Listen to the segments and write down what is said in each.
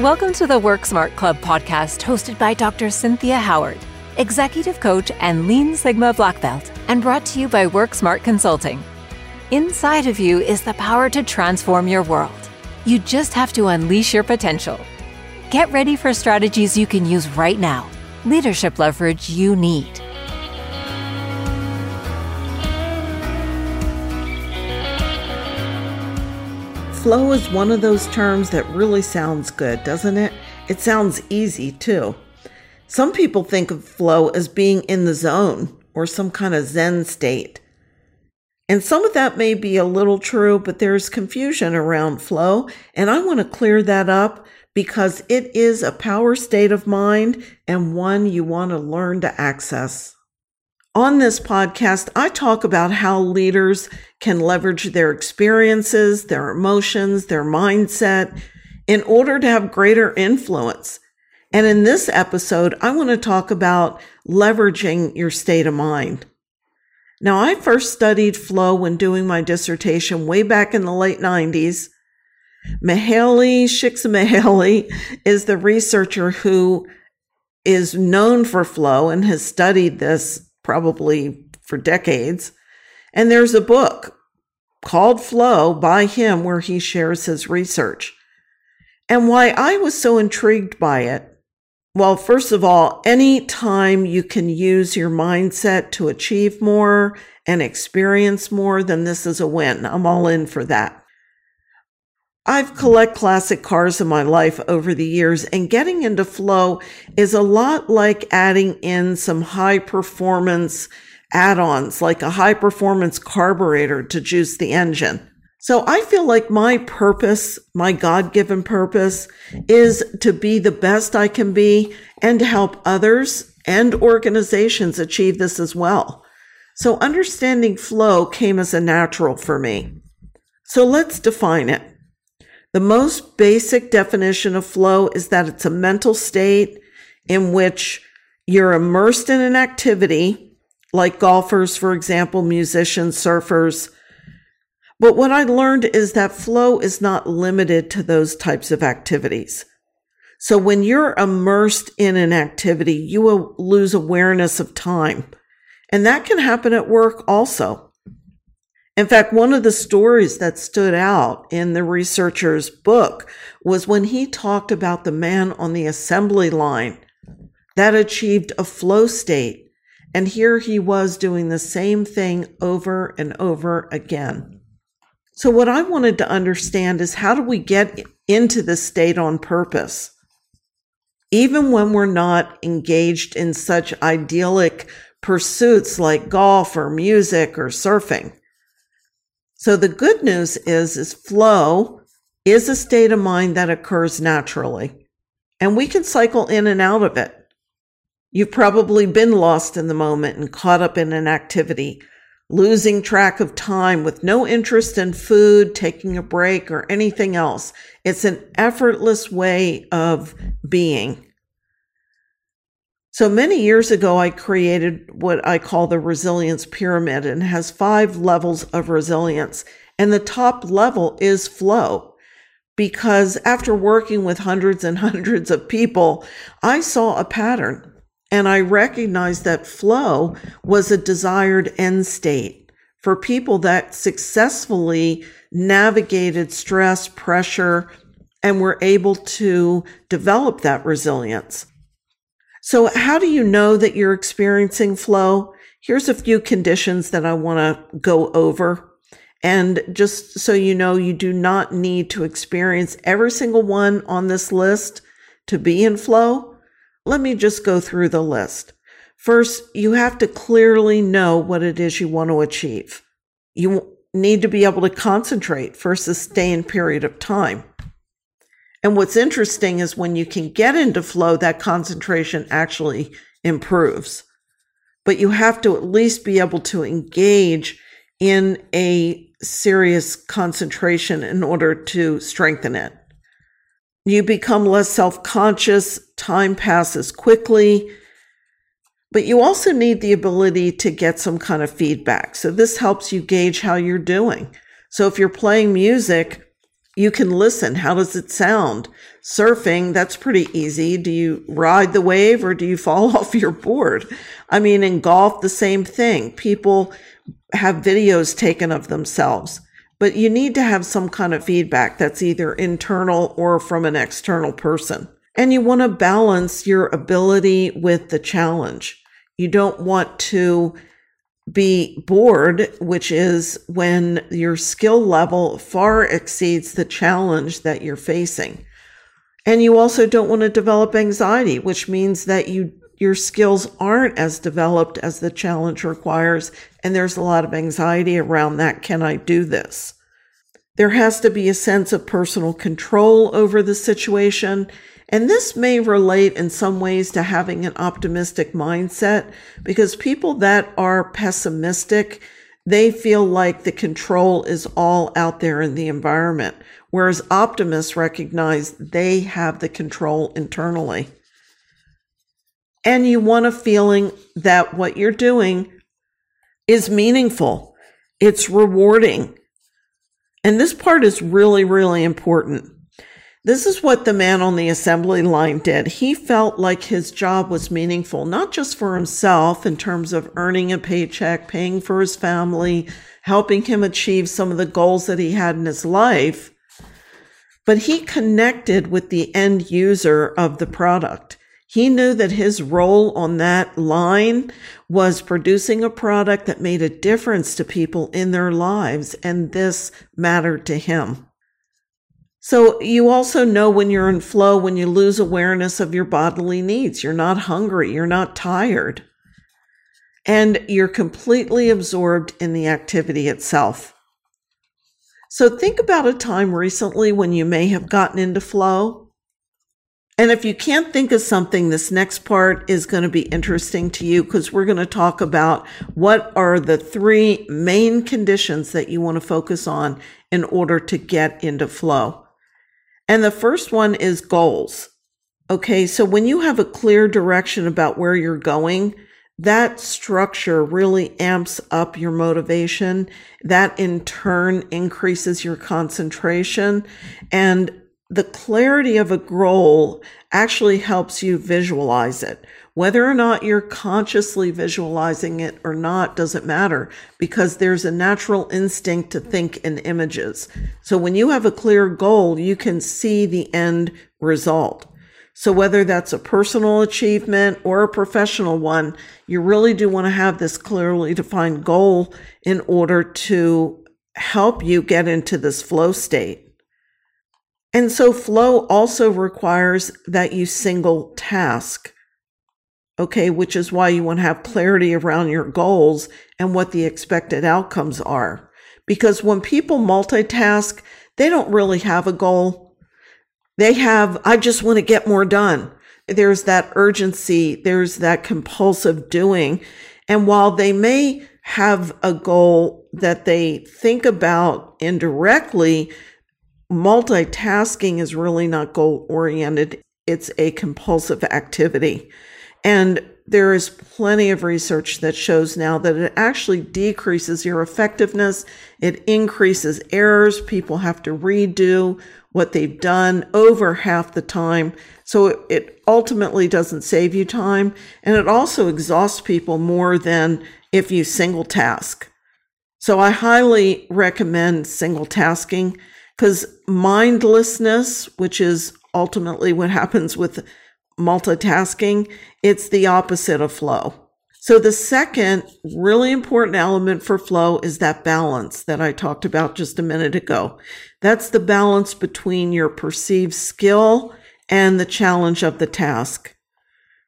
Welcome to the Work Smart Club podcast, hosted by Dr. Cynthia Howard, executive coach and Lean Sigma Black Belt, and brought to you by Work Smart Consulting. Inside of you is the power to transform your world. You just have to unleash your potential. Get ready for strategies you can use right now, leadership leverage you need. Flow is one of those terms that really sounds good, doesn't it? It sounds easy too. Some people think of flow as being in the zone or some kind of Zen state. And some of that may be a little true, but there's confusion around flow. And I want to clear that up because it is a power state of mind and one you want to learn to access. On this podcast, I talk about how leaders can leverage their experiences, their emotions, their mindset in order to have greater influence. And in this episode, I want to talk about leveraging your state of mind. Now, I first studied flow when doing my dissertation way back in the late 90s. Mihaly Csikszentmihalyi is the researcher who is known for flow and has studied this probably for decades. And there's a book called Flow by him where he shares his research. And why I was so intrigued by it. Well, first of all, any time you can use your mindset to achieve more and experience more, then this is a win. I'm all in for that. I've collect classic cars in my life over the years and getting into flow is a lot like adding in some high performance add-ons like a high performance carburetor to juice the engine. So I feel like my purpose, my God given purpose is to be the best I can be and to help others and organizations achieve this as well. So understanding flow came as a natural for me. So let's define it. The most basic definition of flow is that it's a mental state in which you're immersed in an activity, like golfers, for example, musicians, surfers. But what I learned is that flow is not limited to those types of activities. So when you're immersed in an activity, you will lose awareness of time. And that can happen at work also. In fact, one of the stories that stood out in the researcher's book was when he talked about the man on the assembly line that achieved a flow state. And here he was doing the same thing over and over again. So, what I wanted to understand is how do we get into this state on purpose? Even when we're not engaged in such idyllic pursuits like golf or music or surfing. So the good news is, is flow is a state of mind that occurs naturally and we can cycle in and out of it. You've probably been lost in the moment and caught up in an activity, losing track of time with no interest in food, taking a break, or anything else. It's an effortless way of being. So many years ago, I created what I call the resilience pyramid and has five levels of resilience. And the top level is flow. Because after working with hundreds and hundreds of people, I saw a pattern and I recognized that flow was a desired end state for people that successfully navigated stress, pressure, and were able to develop that resilience. So, how do you know that you're experiencing flow? Here's a few conditions that I want to go over. And just so you know, you do not need to experience every single one on this list to be in flow. Let me just go through the list. First, you have to clearly know what it is you want to achieve. You need to be able to concentrate for a sustained period of time. And what's interesting is when you can get into flow, that concentration actually improves. But you have to at least be able to engage in a serious concentration in order to strengthen it. You become less self conscious, time passes quickly, but you also need the ability to get some kind of feedback. So, this helps you gauge how you're doing. So, if you're playing music You can listen. How does it sound? Surfing, that's pretty easy. Do you ride the wave or do you fall off your board? I mean, in golf, the same thing. People have videos taken of themselves, but you need to have some kind of feedback that's either internal or from an external person. And you want to balance your ability with the challenge. You don't want to be bored, which is when your skill level far exceeds the challenge that you're facing. And you also don't want to develop anxiety, which means that you your skills aren't as developed as the challenge requires and there's a lot of anxiety around that can I do this? There has to be a sense of personal control over the situation and this may relate in some ways to having an optimistic mindset because people that are pessimistic, they feel like the control is all out there in the environment, whereas optimists recognize they have the control internally. And you want a feeling that what you're doing is meaningful, it's rewarding. And this part is really, really important. This is what the man on the assembly line did. He felt like his job was meaningful, not just for himself in terms of earning a paycheck, paying for his family, helping him achieve some of the goals that he had in his life, but he connected with the end user of the product. He knew that his role on that line was producing a product that made a difference to people in their lives, and this mattered to him. So you also know when you're in flow, when you lose awareness of your bodily needs. You're not hungry, you're not tired, and you're completely absorbed in the activity itself. So think about a time recently when you may have gotten into flow. And if you can't think of something, this next part is going to be interesting to you because we're going to talk about what are the three main conditions that you want to focus on in order to get into flow. And the first one is goals. Okay. So when you have a clear direction about where you're going, that structure really amps up your motivation. That in turn increases your concentration and the clarity of a goal actually helps you visualize it. Whether or not you're consciously visualizing it or not doesn't matter because there's a natural instinct to think in images. So when you have a clear goal, you can see the end result. So whether that's a personal achievement or a professional one, you really do want to have this clearly defined goal in order to help you get into this flow state. And so flow also requires that you single task. Okay, which is why you want to have clarity around your goals and what the expected outcomes are. Because when people multitask, they don't really have a goal. They have, I just want to get more done. There's that urgency. There's that compulsive doing. And while they may have a goal that they think about indirectly, multitasking is really not goal oriented. It's a compulsive activity. And there is plenty of research that shows now that it actually decreases your effectiveness. It increases errors. People have to redo what they've done over half the time. So it, it ultimately doesn't save you time. And it also exhausts people more than if you single task. So I highly recommend single tasking because mindlessness, which is ultimately what happens with multitasking, it's the opposite of flow. So the second really important element for flow is that balance that I talked about just a minute ago. That's the balance between your perceived skill and the challenge of the task.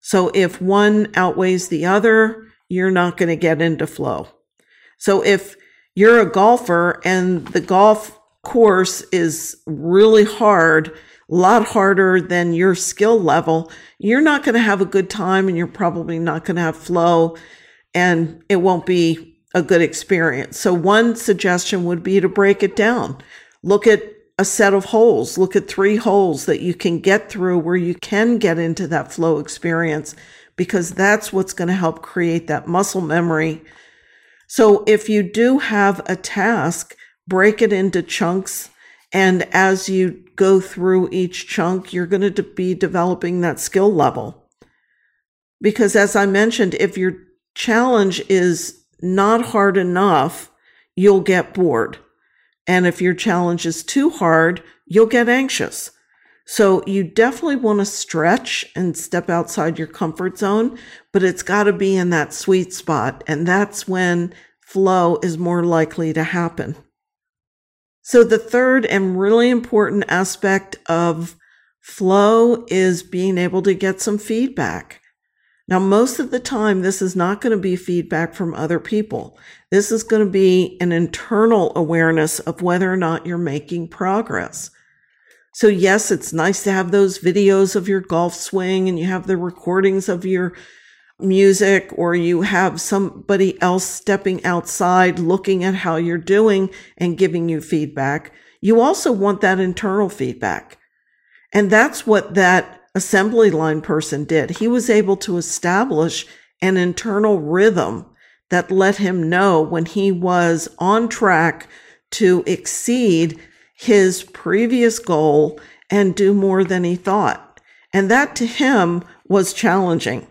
So if one outweighs the other, you're not going to get into flow. So if you're a golfer and the golf course is really hard, a lot harder than your skill level, you're not going to have a good time and you're probably not going to have flow and it won't be a good experience. So one suggestion would be to break it down. Look at a set of holes. Look at three holes that you can get through where you can get into that flow experience because that's what's going to help create that muscle memory. So if you do have a task, break it into chunks And as you go through each chunk, you're going to be developing that skill level. Because as I mentioned, if your challenge is not hard enough, you'll get bored. And if your challenge is too hard, you'll get anxious. So you definitely want to stretch and step outside your comfort zone, but it's got to be in that sweet spot. And that's when flow is more likely to happen. So the third and really important aspect of flow is being able to get some feedback. Now, most of the time, this is not going to be feedback from other people. This is going to be an internal awareness of whether or not you're making progress. So yes, it's nice to have those videos of your golf swing and you have the recordings of your music or you have somebody else stepping outside looking at how you're doing and giving you feedback. You also want that internal feedback. And that's what that assembly line person did. He was able to establish an internal rhythm that let him know when he was on track to exceed his previous goal and do more than he thought. And that to him was challenging.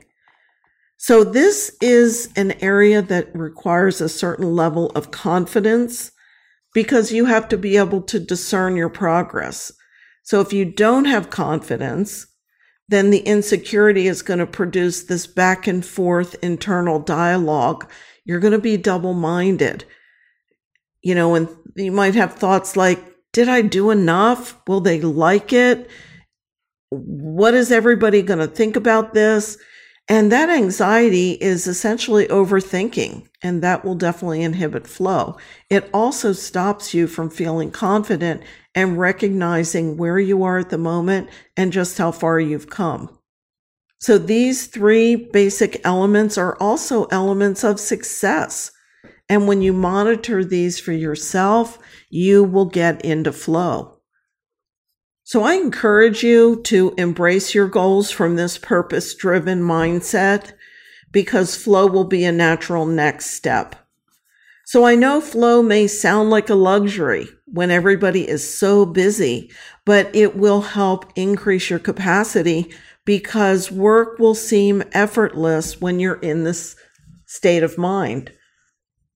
So this is an area that requires a certain level of confidence because you have to be able to discern your progress. So if you don't have confidence, then the insecurity is going to produce this back and forth internal dialogue. You're going to be double minded. You know, and you might have thoughts like, did I do enough? Will they like it? What is everybody going to think about this? And that anxiety is essentially overthinking, and that will definitely inhibit flow. It also stops you from feeling confident and recognizing where you are at the moment and just how far you've come. So these three basic elements are also elements of success. And when you monitor these for yourself, you will get into flow. So I encourage you to embrace your goals from this purpose driven mindset because flow will be a natural next step. So I know flow may sound like a luxury when everybody is so busy, but it will help increase your capacity because work will seem effortless when you're in this state of mind.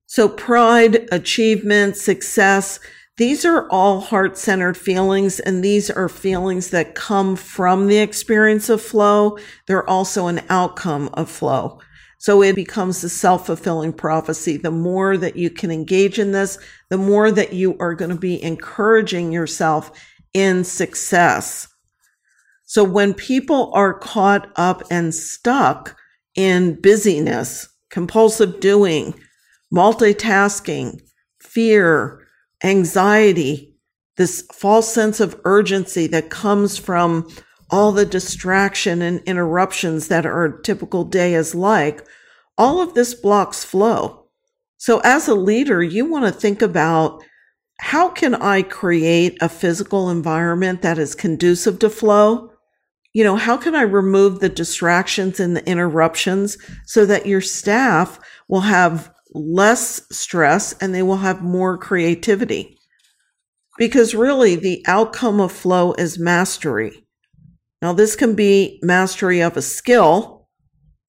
So pride, achievement, success, these are all heart centered feelings, and these are feelings that come from the experience of flow. They're also an outcome of flow. So it becomes a self fulfilling prophecy. The more that you can engage in this, the more that you are going to be encouraging yourself in success. So when people are caught up and stuck in busyness, compulsive doing, multitasking, fear, anxiety, this false sense of urgency that comes from all the distraction and interruptions that our typical day is like, all of this blocks flow. So as a leader, you want to think about how can I create a physical environment that is conducive to flow? You know, how can I remove the distractions and the interruptions so that your staff will have less stress and they will have more creativity. Because really, the outcome of flow is mastery. Now, this can be mastery of a skill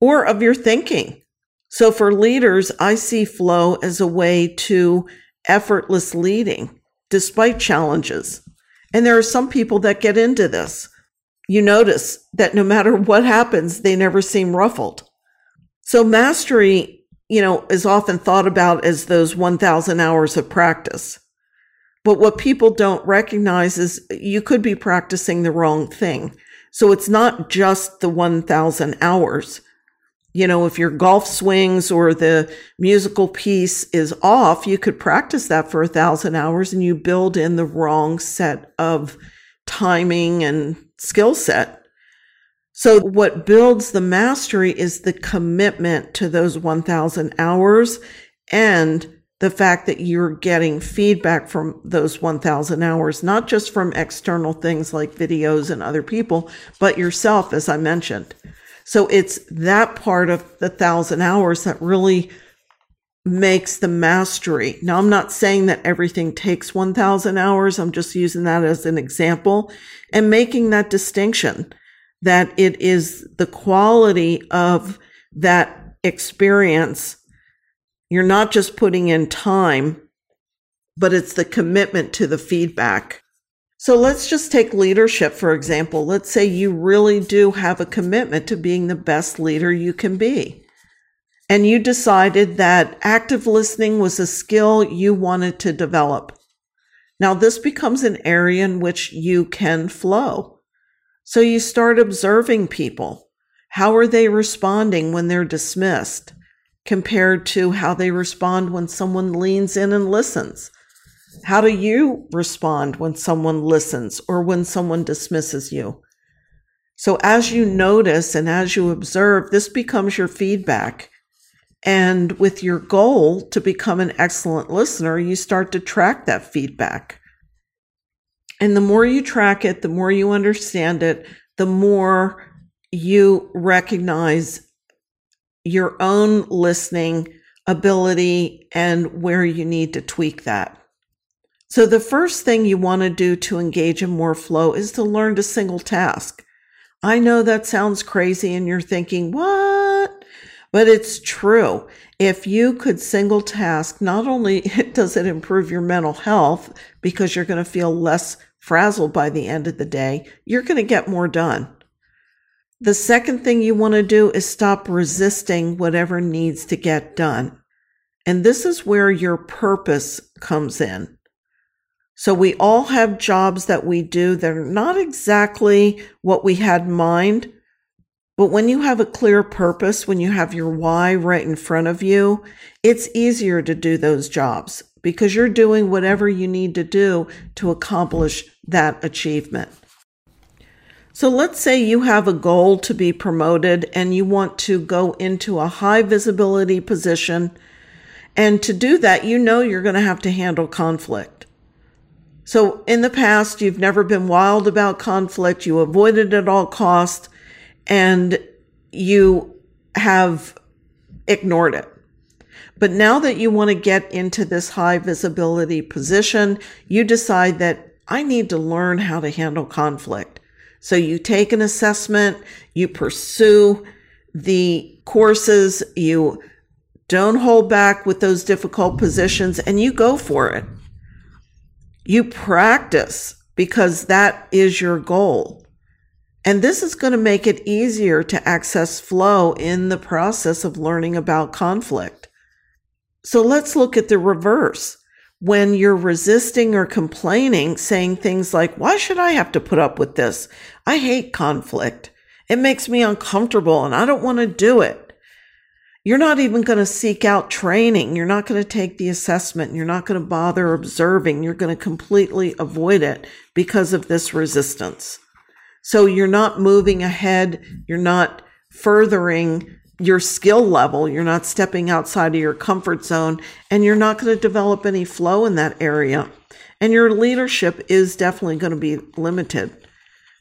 or of your thinking. So, for leaders, I see flow as a way to effortless leading despite challenges. And there are some people that get into this. You notice that no matter what happens, they never seem ruffled. So, mastery you know, is often thought about as those 1000 hours of practice. But what people don't recognize is you could be practicing the wrong thing. So it's not just the 1000 hours. You know, if your golf swings or the musical piece is off, you could practice that for a thousand hours and you build in the wrong set of timing and skill set. So what builds the mastery is the commitment to those 1000 hours and the fact that you're getting feedback from those 1000 hours, not just from external things like videos and other people, but yourself, as I mentioned. So it's that part of the thousand hours that really makes the mastery. Now, I'm not saying that everything takes 1000 hours. I'm just using that as an example and making that distinction that it is the quality of that experience. You're not just putting in time, but it's the commitment to the feedback. So let's just take leadership, for example. Let's say you really do have a commitment to being the best leader you can be. And you decided that active listening was a skill you wanted to develop. Now, this becomes an area in which you can flow. So you start observing people. How are they responding when they're dismissed compared to how they respond when someone leans in and listens? How do you respond when someone listens or when someone dismisses you? So as you notice and as you observe, this becomes your feedback. And with your goal to become an excellent listener, you start to track that feedback. And the more you track it, the more you understand it, the more you recognize your own listening ability and where you need to tweak that. So the first thing you want to do to engage in more flow is to learn to single task. I know that sounds crazy and you're thinking, what? But it's true. If you could single task, not only does it improve your mental health because you're going to feel less frazzled by the end of the day, you're going to get more done. The second thing you want to do is stop resisting whatever needs to get done. And this is where your purpose comes in. So we all have jobs that we do that are not exactly what we had in mind. But when you have a clear purpose, when you have your why right in front of you, it's easier to do those jobs because you're doing whatever you need to do to accomplish that achievement. So let's say you have a goal to be promoted and you want to go into a high visibility position. And to do that, you know you're going to have to handle conflict. So in the past, you've never been wild about conflict. You avoided at all cost and you have ignored it. But now that you want to get into this high visibility position, you decide that I need to learn how to handle conflict. So you take an assessment, you pursue the courses, you don't hold back with those difficult positions and you go for it. You practice because that is your goal. And this is going to make it easier to access flow in the process of learning about conflict. So let's look at the reverse. When you're resisting or complaining, saying things like, why should I have to put up with this? I hate conflict. It makes me uncomfortable and I don't want to do it. You're not even going to seek out training. You're not going to take the assessment. You're not going to bother observing. You're going to completely avoid it because of this resistance. So you're not moving ahead. You're not furthering your skill level. You're not stepping outside of your comfort zone and you're not going to develop any flow in that area. And your leadership is definitely going to be limited,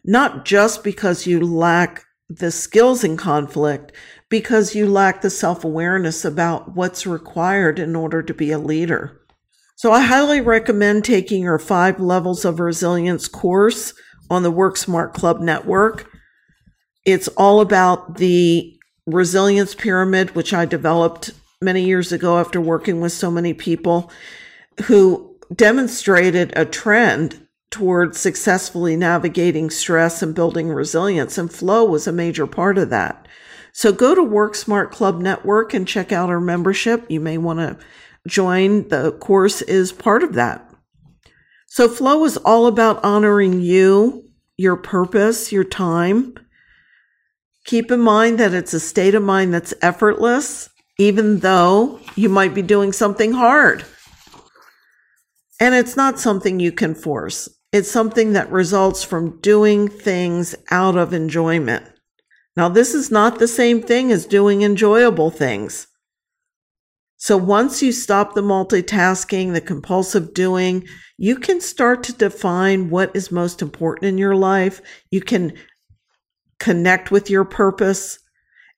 not just because you lack the skills in conflict, because you lack the self awareness about what's required in order to be a leader. So I highly recommend taking your five levels of resilience course on the Work Smart Club network. It's all about the resilience pyramid, which I developed many years ago after working with so many people who demonstrated a trend toward successfully navigating stress and building resilience. And flow was a major part of that. So go to Work Smart Club Network and check out our membership. You may want to join. The course is part of that. So flow is all about honoring you, your purpose, your time. Keep in mind that it's a state of mind that's effortless, even though you might be doing something hard. And it's not something you can force. It's something that results from doing things out of enjoyment. Now, this is not the same thing as doing enjoyable things. So once you stop the multitasking, the compulsive doing, you can start to define what is most important in your life. You can connect with your purpose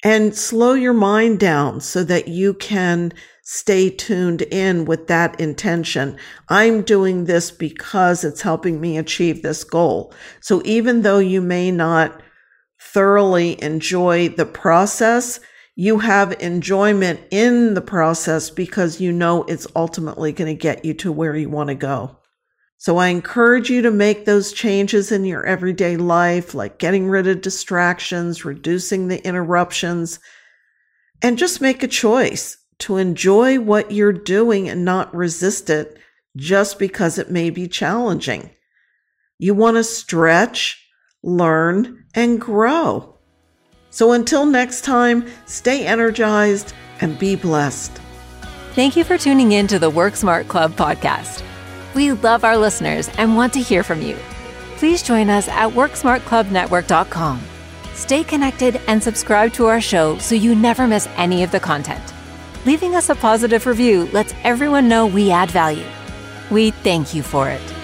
and slow your mind down so that you can stay tuned in with that intention. I'm doing this because it's helping me achieve this goal. So even though you may not thoroughly enjoy the process, you have enjoyment in the process because you know it's ultimately going to get you to where you want to go. So I encourage you to make those changes in your everyday life, like getting rid of distractions, reducing the interruptions, and just make a choice to enjoy what you're doing and not resist it just because it may be challenging. You want to stretch, learn, and grow. So until next time, stay energized and be blessed. Thank you for tuning in to the Work Smart Club podcast. We love our listeners and want to hear from you. Please join us at WorksmartClubNetwork.com. Stay connected and subscribe to our show so you never miss any of the content. Leaving us a positive review lets everyone know we add value. We thank you for it.